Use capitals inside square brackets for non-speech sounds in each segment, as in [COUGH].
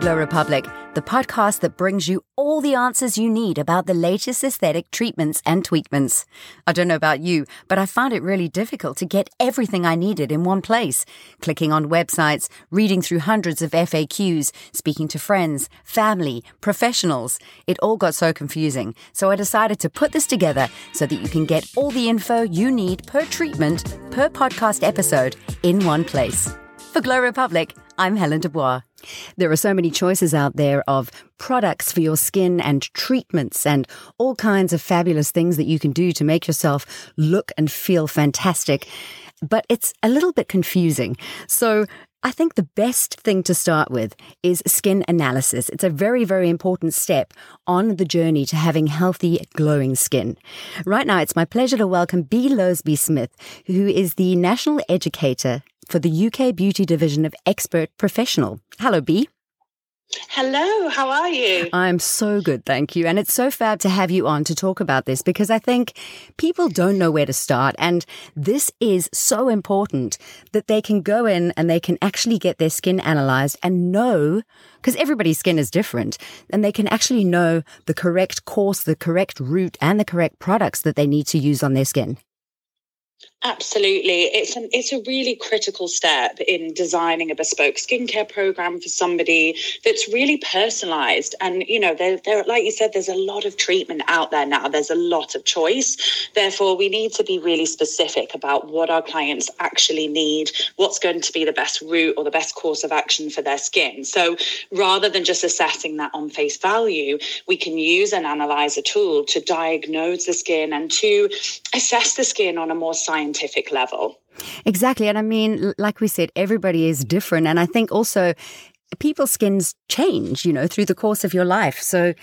Glow Republic, the podcast that brings you all the answers you need about the latest aesthetic treatments and tweakments. I don't know about you, but I found it really difficult to get everything I needed in one place. Clicking on websites, reading through hundreds of FAQs, speaking to friends, family, professionals. It all got so confusing. So I decided to put this together so that you can get all the info you need per treatment, per podcast episode in one place. For Glow Republic, I'm Helen Dubois. There are so many choices out there of products for your skin and treatments and all kinds of fabulous things that you can do to make yourself look and feel fantastic. But it's a little bit confusing. So I think the best thing to start with is skin analysis. It's a very, very important step on the journey to having healthy, glowing skin. Right now, it's my pleasure to welcome Be Loasby Smith, who is the National Educator for the UK Beauty Division of Xpert Professional. Hello, Be. Hello, how are you? I'm so good, thank you. And it's so fab to have you on to talk about this because I think people don't know where to start. And this is so important that they can go in and they can actually get their skin analyzed and know, because everybody's skin is different, and they can actually know the correct course, the correct route, and the correct products that they need to use on their skin. Absolutely. It's an it's a really critical step in designing a bespoke skincare program for somebody that's really personalized. And you know, there there like you said, there's a lot of treatment out there now. There's a lot of choice. Therefore, we need to be really specific about what our clients actually need, what's going to be the best route or the best course of action for their skin. So rather than just assessing that on face value, we can use an analyzer tool to diagnose the skin and to assess the skin on a more scientific scientific level. Exactly. And I mean, like we said, everybody is different. And I think also people's skins change, you know, through the course of your life. So,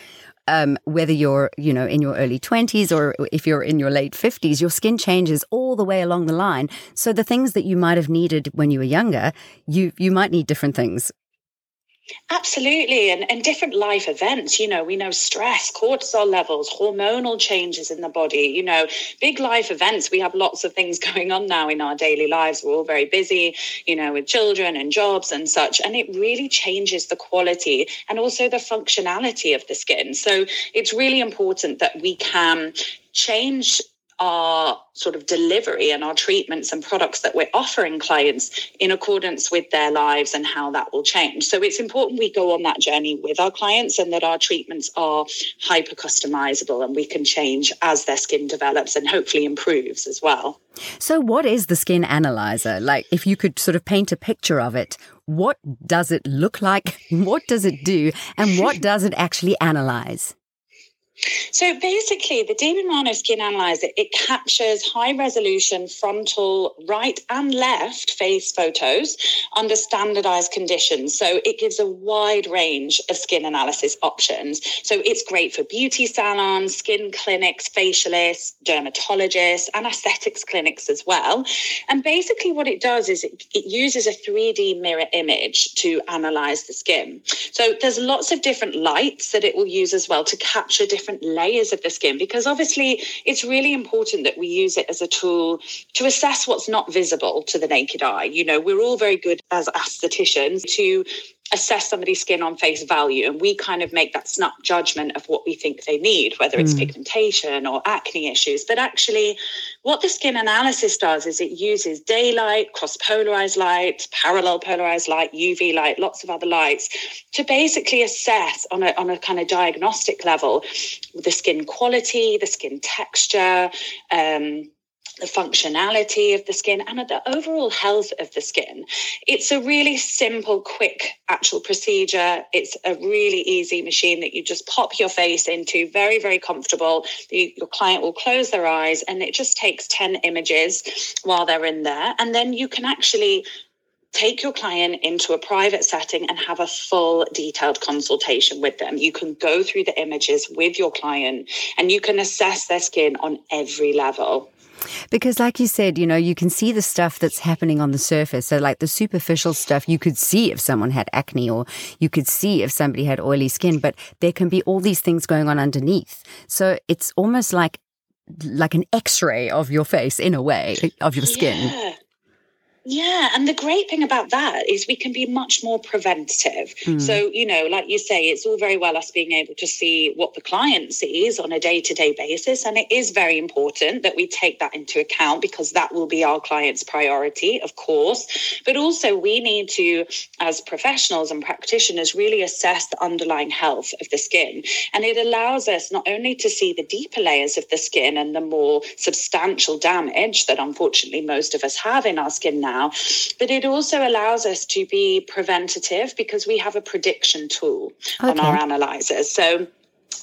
um, whether you're, you know, in your early 20s or if you're in your late 50s, your skin changes all the way along the line. So the things that you might have needed when you were younger, you, you might need different things Absolutely. And, and different life events, you know, we know stress, cortisol levels, hormonal changes in the body, you know, big life events. We have lots of things [LAUGHS] going on now in our daily lives. We're all very busy, you know, with children and jobs and such. And it really changes the quality and also the functionality of the skin. So it's really important that we can change our sort of delivery and our treatments and products that we're offering clients in accordance with their lives and how that will change. So it's important we go on that journey with our clients and that our treatments are hyper customizable and we can change as their skin develops and hopefully improves as well. So, what is the skin analyzer? Like, if you could sort of paint a picture of it, what does it look like? [LAUGHS] What does it do? And what does it actually analyze? So basically, the DIBI Milano Skin Analyzer, it captures high resolution frontal right and left face photos under standardized conditions. So it gives a wide range of skin analysis options. So it's great for beauty salons, skin clinics, facialists, dermatologists, and aesthetics clinics as well. And basically, what it does is it, it uses a 3D mirror image to analyze the skin. So there's lots of different lights that it will use as well to capture different different layers of the skin because obviously it's really important that we use it as a tool to assess what's not visible to the naked eye. You know, we're all very good as aestheticians to assess somebody's skin on face value and we kind of make that snap judgment of what we think they need whether it's mm. pigmentation or acne issues but actually what the skin analysis does is it uses daylight cross polarized light parallel polarized light uv light lots of other lights to basically assess on a, on a kind of diagnostic level the skin quality the skin texture um, the functionality of the skin and the overall health of the skin. It's a really simple, quick actual procedure. It's a really easy machine that you just pop your face into, very, very comfortable. The, your client will close their eyes and it just takes 10 images while they're in there. And then you can actually take your client into a private setting and have a full detailed consultation with them. You can go through the images with your client and you can assess their skin on every level. Because, like you said, you know, you can see the stuff that's happening on the surface. So, like the superficial stuff, you could see if someone had acne or you could see if somebody had oily skin, but there can be all these things going on underneath. So, it's almost like like an x-ray of your face in a way of your skin yeah. Yeah, and the great thing about that is we can be much more preventative. Mm. So, you know, like you say, it's all very well us being able to see what the client sees on a day to day basis. And it is very important that we take that into account because that will be our client's priority, of course. But also, we need to, as professionals and practitioners, really assess the underlying health of the skin. And it allows us not only to see the deeper layers of the skin and the more substantial damage that unfortunately most of us have in our skin now now. But it also allows us to be preventative because we have a prediction tool okay. on our analyzers. So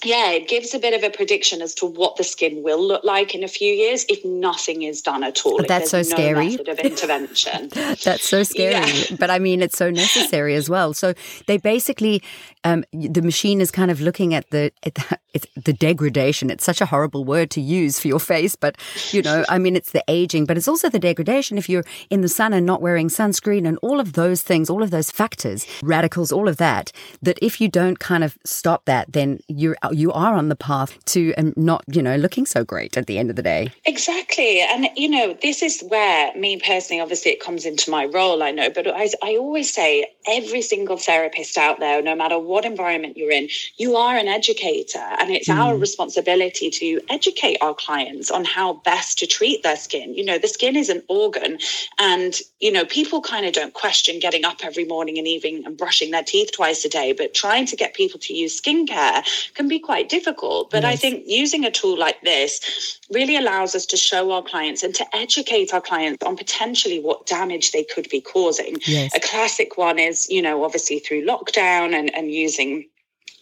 yeah, it gives a bit of a prediction as to what the skin will look like in a few years if nothing is done at all. That's so no scary. Method of intervention. [LAUGHS] That's so scary. Yeah. But I mean, it's so necessary as well. So they basically, um, the machine is kind of looking at the, at the it's the degradation. It's such a horrible word to use for your face, but you know, I mean, it's the aging, but it's also the degradation if you're in the sun and not wearing sunscreen and all of those things, all of those factors, radicals, all of that. That if you don't kind of stop that, then you're you are on the path to um, not, you know, looking so great at the end of the day. Exactly. And, you know, this is where me personally, obviously, it comes into my role, I know, but I, I always say every single therapist out there, no matter what environment you're in, you are an educator. And it's mm. our responsibility to educate our clients on how best to treat their skin. You know, the skin is an organ. And, you know, people kind of don't question getting up every morning and evening and brushing their teeth twice a day, but trying to get people to use skincare can be quite difficult. But yes. I think using a tool like this really allows us to show our clients and to educate our clients on potentially what damage they could be causing. Yes. A classic one is, you know, obviously through lockdown and, and using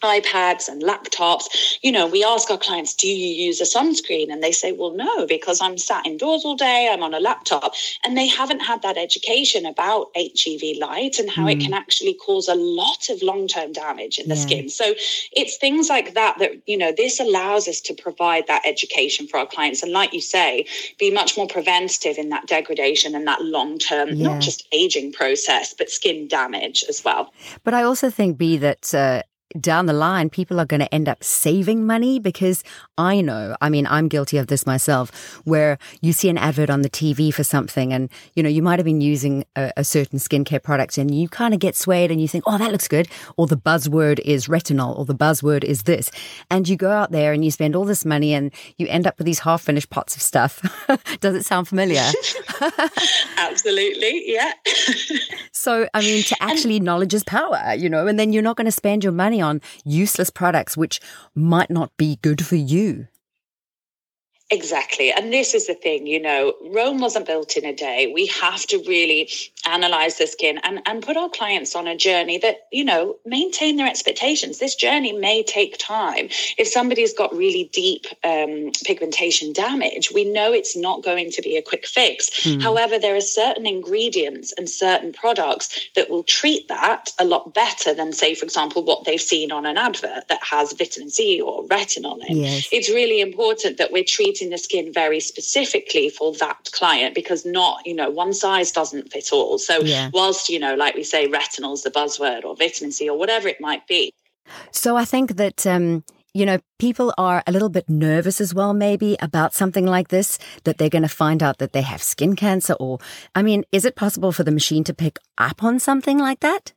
iPads and laptops. You know, we ask our clients, do you use a sunscreen? And they say, well, no, because I'm sat indoors all day, I'm on a laptop. And they haven't had that education about HEV light and how mm. it can actually cause a lot of long term damage in the yeah. skin. So it's things like that that, you know, this allows us to provide that education for our clients. And like you say, be much more preventative in that degradation and that long term, yeah. not just aging process, but skin damage as well. But I also think, Be, that uh, down the line, people are going to end up saving money because I know, I mean, I'm guilty of this myself, where you see an advert on the TV for something and, you know, you might have been using a, a certain skincare product and you kind of get swayed and you think, oh, that looks good. Or the buzzword is retinol or the buzzword is this. And you go out there and you spend all this money and you end up with these half finished pots of stuff. [LAUGHS] Does it sound familiar? [LAUGHS] Absolutely. Yeah. [LAUGHS] so, I mean, to actually knowledge is power, you know, and then you're not going to spend your money on useless products which might not be good for you. Exactly. And this is the thing, you know, Rome wasn't built in a day. We have to really analyze the skin and, and put our clients on a journey that, you know, maintain their expectations. This journey may take time. If somebody's got really deep um, pigmentation damage, we know it's not going to be a quick fix. Mm. However, there are certain ingredients and certain products that will treat that a lot better than, say, for example, what they've seen on an advert that has vitamin C or retinol in. Yes. It's really important that we're treating treating the skin very specifically for that client because not, you know, one size doesn't fit all. So, yeah. whilst, you know, like we say, retinol's the buzzword or vitamin C or whatever it might be. So, I think that, um, you know, people are a little bit nervous as well, maybe about something like this, that they're going to find out that they have skin cancer. Or, I mean, is it possible for the machine to pick up on something like that?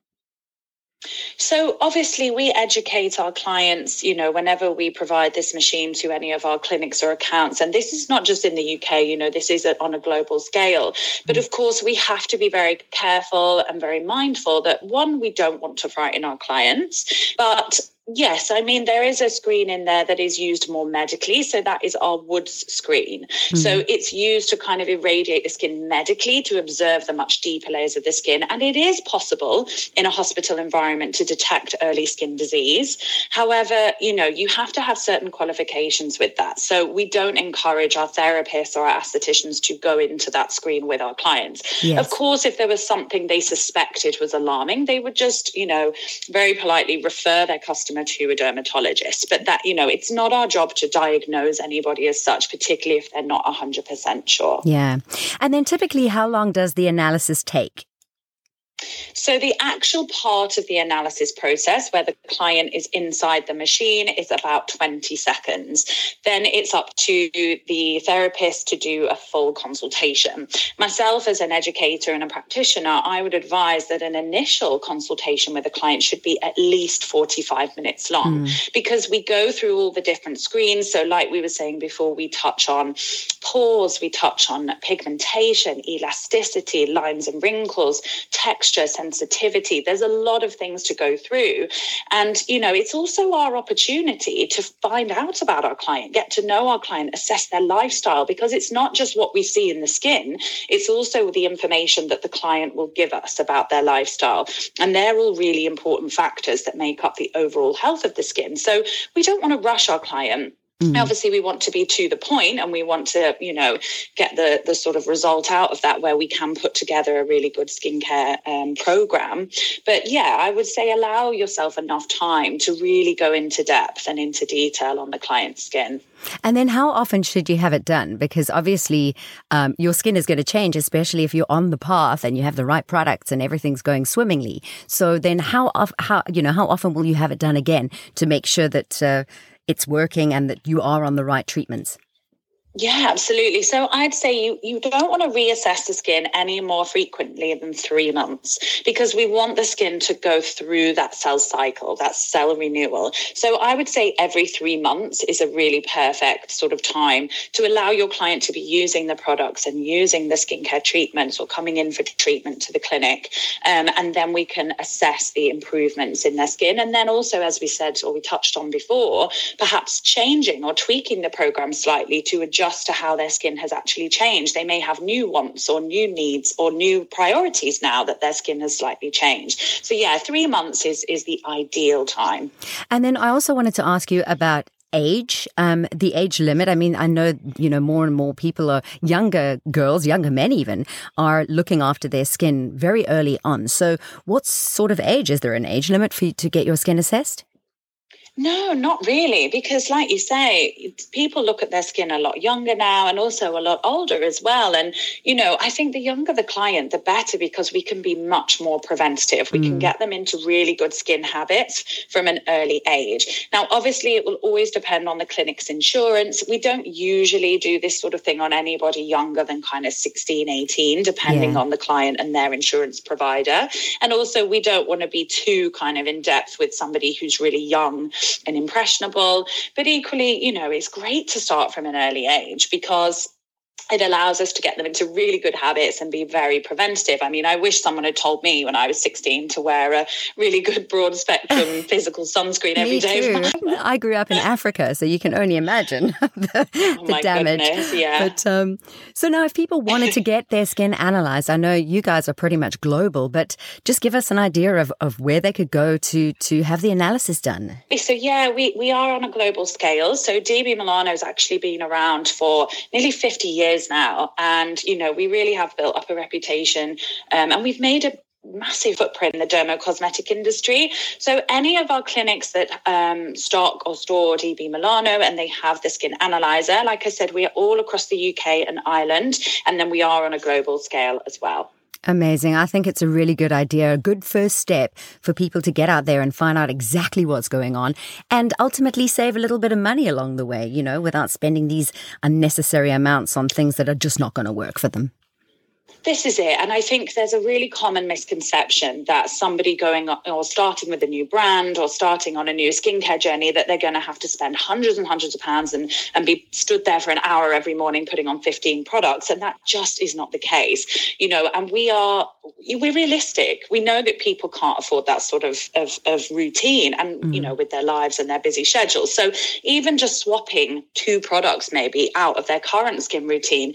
So obviously we educate our clients, you know, whenever we provide this machine to any of our clinics or accounts. And this is not just in the UK, you know, this is on a global scale. But of course, we have to be very careful and very mindful that one, we don't want to frighten our clients, but Yes, I mean, there is a screen in there that is used more medically. So that is our Woods screen. Mm-hmm. So it's used to kind of irradiate the skin medically to observe the much deeper layers of the skin. And it is possible in a hospital environment to detect early skin disease. However, you know, you have to have certain qualifications with that. So we don't encourage our therapists or our aestheticians to go into that screen with our clients. Yes. Of course, if there was something they suspected was alarming, they would just, you know, very politely refer their customer to a dermatologist. But that, you know, it's not our job to diagnose anybody as such, particularly if they're not 100% sure. Yeah. And then typically, how long does the analysis take? So the actual part of the analysis process where the client is inside the machine is about 20 seconds. Then it's up to the therapist to do a full consultation. Myself, as an educator and a practitioner, I would advise that an initial consultation with a client should be at least 45 minutes long mm. because we go through all the different screens. So, like we were saying before, we touch on pores, we touch on pigmentation, elasticity, lines and wrinkles, texture, sensitivity. There's a lot of things to go through. And, you know, it's also our opportunity to find out about our client, get to know our client, assess their lifestyle, because it's not just what we see in the skin, it's also the information that the client will give us about their lifestyle. And they're all really important factors that make up the overall health of the skin. So we don't want to rush our client Mm. Obviously, we want to be to the point and we want to, you know, get the, the sort of result out of that where we can put together a really good skincare um, program. But yeah, I would say allow yourself enough time to really go into depth and into detail on the client's skin. And then, how often should you have it done? Because obviously, um, your skin is going to change, especially if you're on the path and you have the right products and everything's going swimmingly. So then, how how you know how often will you have it done again to make sure that uh, it's working and that you are on the right treatments? Yeah, absolutely. So I'd say you, you don't want to reassess the skin any more frequently than three months because we want the skin to go through that cell cycle, that cell renewal. So I would say every three months is a really perfect sort of time to allow your client to be using the products and using the skincare treatments or coming in for treatment to the clinic. Um, and then we can assess the improvements in their skin. And then also, as we said, or we touched on before, perhaps changing or tweaking the program slightly to adjust adjust to how their skin has actually changed. They may have new wants or new needs or new priorities now that their skin has slightly changed. So yeah, three months is is the ideal time. And then I also wanted to ask you about age, um, the age limit. I mean, I know, you know, more and more people are younger girls, younger men even, are looking after their skin very early on. So, what sort of age? Is there an age limit for you to get your skin assessed? No, not really, because like you say, people look at their skin a lot younger now and also a lot older as well. And, you know, I think the younger the client, the better because we can be much more preventative. We mm. can get them into really good skin habits from an early age. Now, obviously, it will always depend on the clinic's insurance. We don't usually do this sort of thing on anybody younger than kind of 16, 18, depending yeah. on the client and their insurance provider. And also, we don't want to be too kind of in depth with somebody who's really young and impressionable. But equally, you know, it's great to start from an early age because it allows us to get them into really good habits and be very preventative. I mean, I wish someone had told me when I was 16 to wear a really good broad spectrum [LAUGHS] physical sunscreen every day. [LAUGHS] I grew up in Africa, so you can only imagine [LAUGHS] the, oh the damage. Goodness, yeah. But um, so now, if people wanted to get their skin analyzed, I know you guys are pretty much global, but just give us an idea of, of where they could go to to have the analysis done. So yeah, we we are on a global scale. So DIBI Milano has actually been around for nearly 50 years years now. And, you know, we really have built up a reputation um, and we've made a massive footprint in the dermocosmetic industry. So any of our clinics that um, stock or store DIBI Milano and they have the skin analyzer, like I said, we are all across the UK and Ireland, and then we are on a global scale as well. Amazing. I think it's a really good idea, a good first step for people to get out there and find out exactly what's going on and ultimately save a little bit of money along the way, you know, without spending these unnecessary amounts on things that are just not going to work for them this is it. And I think there's a really common misconception that somebody going or starting with a new brand or starting on a new skincare journey that they're going to have to spend hundreds and hundreds of pounds and, and be stood there for an hour every morning putting on 15 products. And that just is not the case, you know, and we are, we're realistic. We know that people can't afford that sort of, of, of routine and, mm. you know, with their lives and their busy schedules. So even just swapping two products maybe out of their current skin routine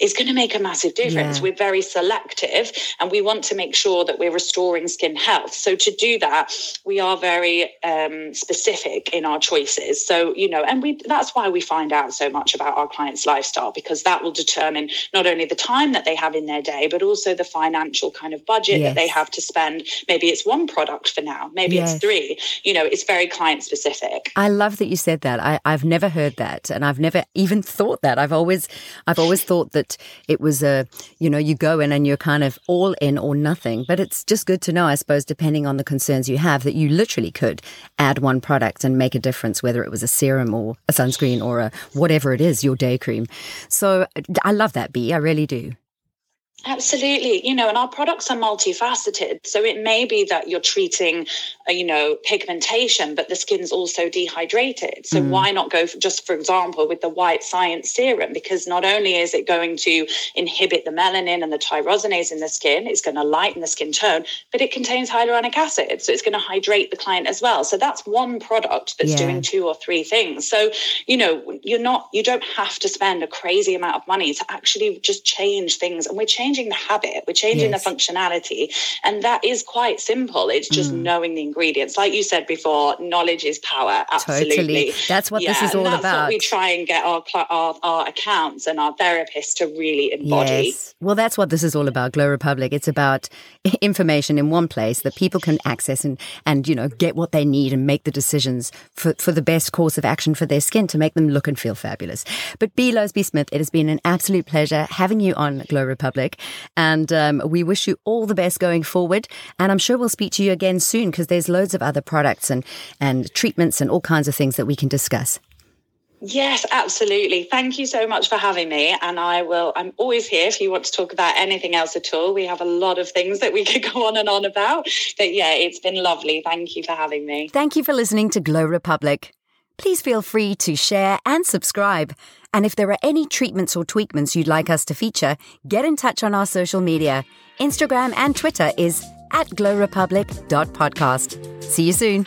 is going to make a massive difference. Yeah. We're very selective and we want to make sure that we're restoring skin health. So to do that, we are very um, specific in our choices. So, you know, and we that's why we find out so much about our clients' lifestyle because that will determine not only the time that they have in their day, but also the financial kind of budget yes. that they have to spend. Maybe it's one product for now, maybe yes. it's three. You know, it's very client specific. I love that you said that. I, I've never heard that and I've never even thought that. I've always I've always thought that it was a, you know, know, you go in and you're kind of all in or nothing. But it's just good to know, I suppose, depending on the concerns you have, that you literally could add one product and make a difference, whether it was a serum or a sunscreen or a whatever it is, your day cream. So I love that, Be. I really do. Absolutely. You know, and our products are multifaceted. So it may be that you're treating, uh, you know, pigmentation, but the skin's also dehydrated. So mm. why not go for, just, for example, with the white science serum? Because not only is it going to inhibit the melanin and the tyrosinase in the skin, it's going to lighten the skin tone, but it contains hyaluronic acid. So it's going to hydrate the client as well. So that's one product that's yeah. doing two or three things. So, you know, you're not, you don't have to spend a crazy amount of money to actually just change things. And we're changing changing the habit, we're changing yes. the functionality. And that is quite simple. It's just mm. knowing the ingredients. Like you said before, knowledge is power. Absolutely. Totally. That's what yeah, this is all that's about. What we try and get our, our, our accounts and our therapists to really embody. Yes. Well, that's what this is all about, Glow Republic. It's about information in one place that people can access and, and you know, get what they need and make the decisions for, for the best course of action for their skin to make them look and feel fabulous. But Be. Loasby Smith, it has been an absolute pleasure having you on Glow Republic. And um, we wish you all the best going forward. And I'm sure we'll speak to you again soon because there's loads of other products and, and treatments and all kinds of things that we can discuss. Yes, absolutely. Thank you so much for having me. And I will, I'm always here if you want to talk about anything else at all. We have a lot of things that we [LAUGHS] could go on and on about. But yeah, it's been lovely. Thank you for having me. Thank you for listening to Glow Republic. Please feel free to share and subscribe. And if there are any treatments or tweakments you'd like us to feature, get in touch on our social media. Instagram and Twitter is at glowrepublic.podcast. See you soon.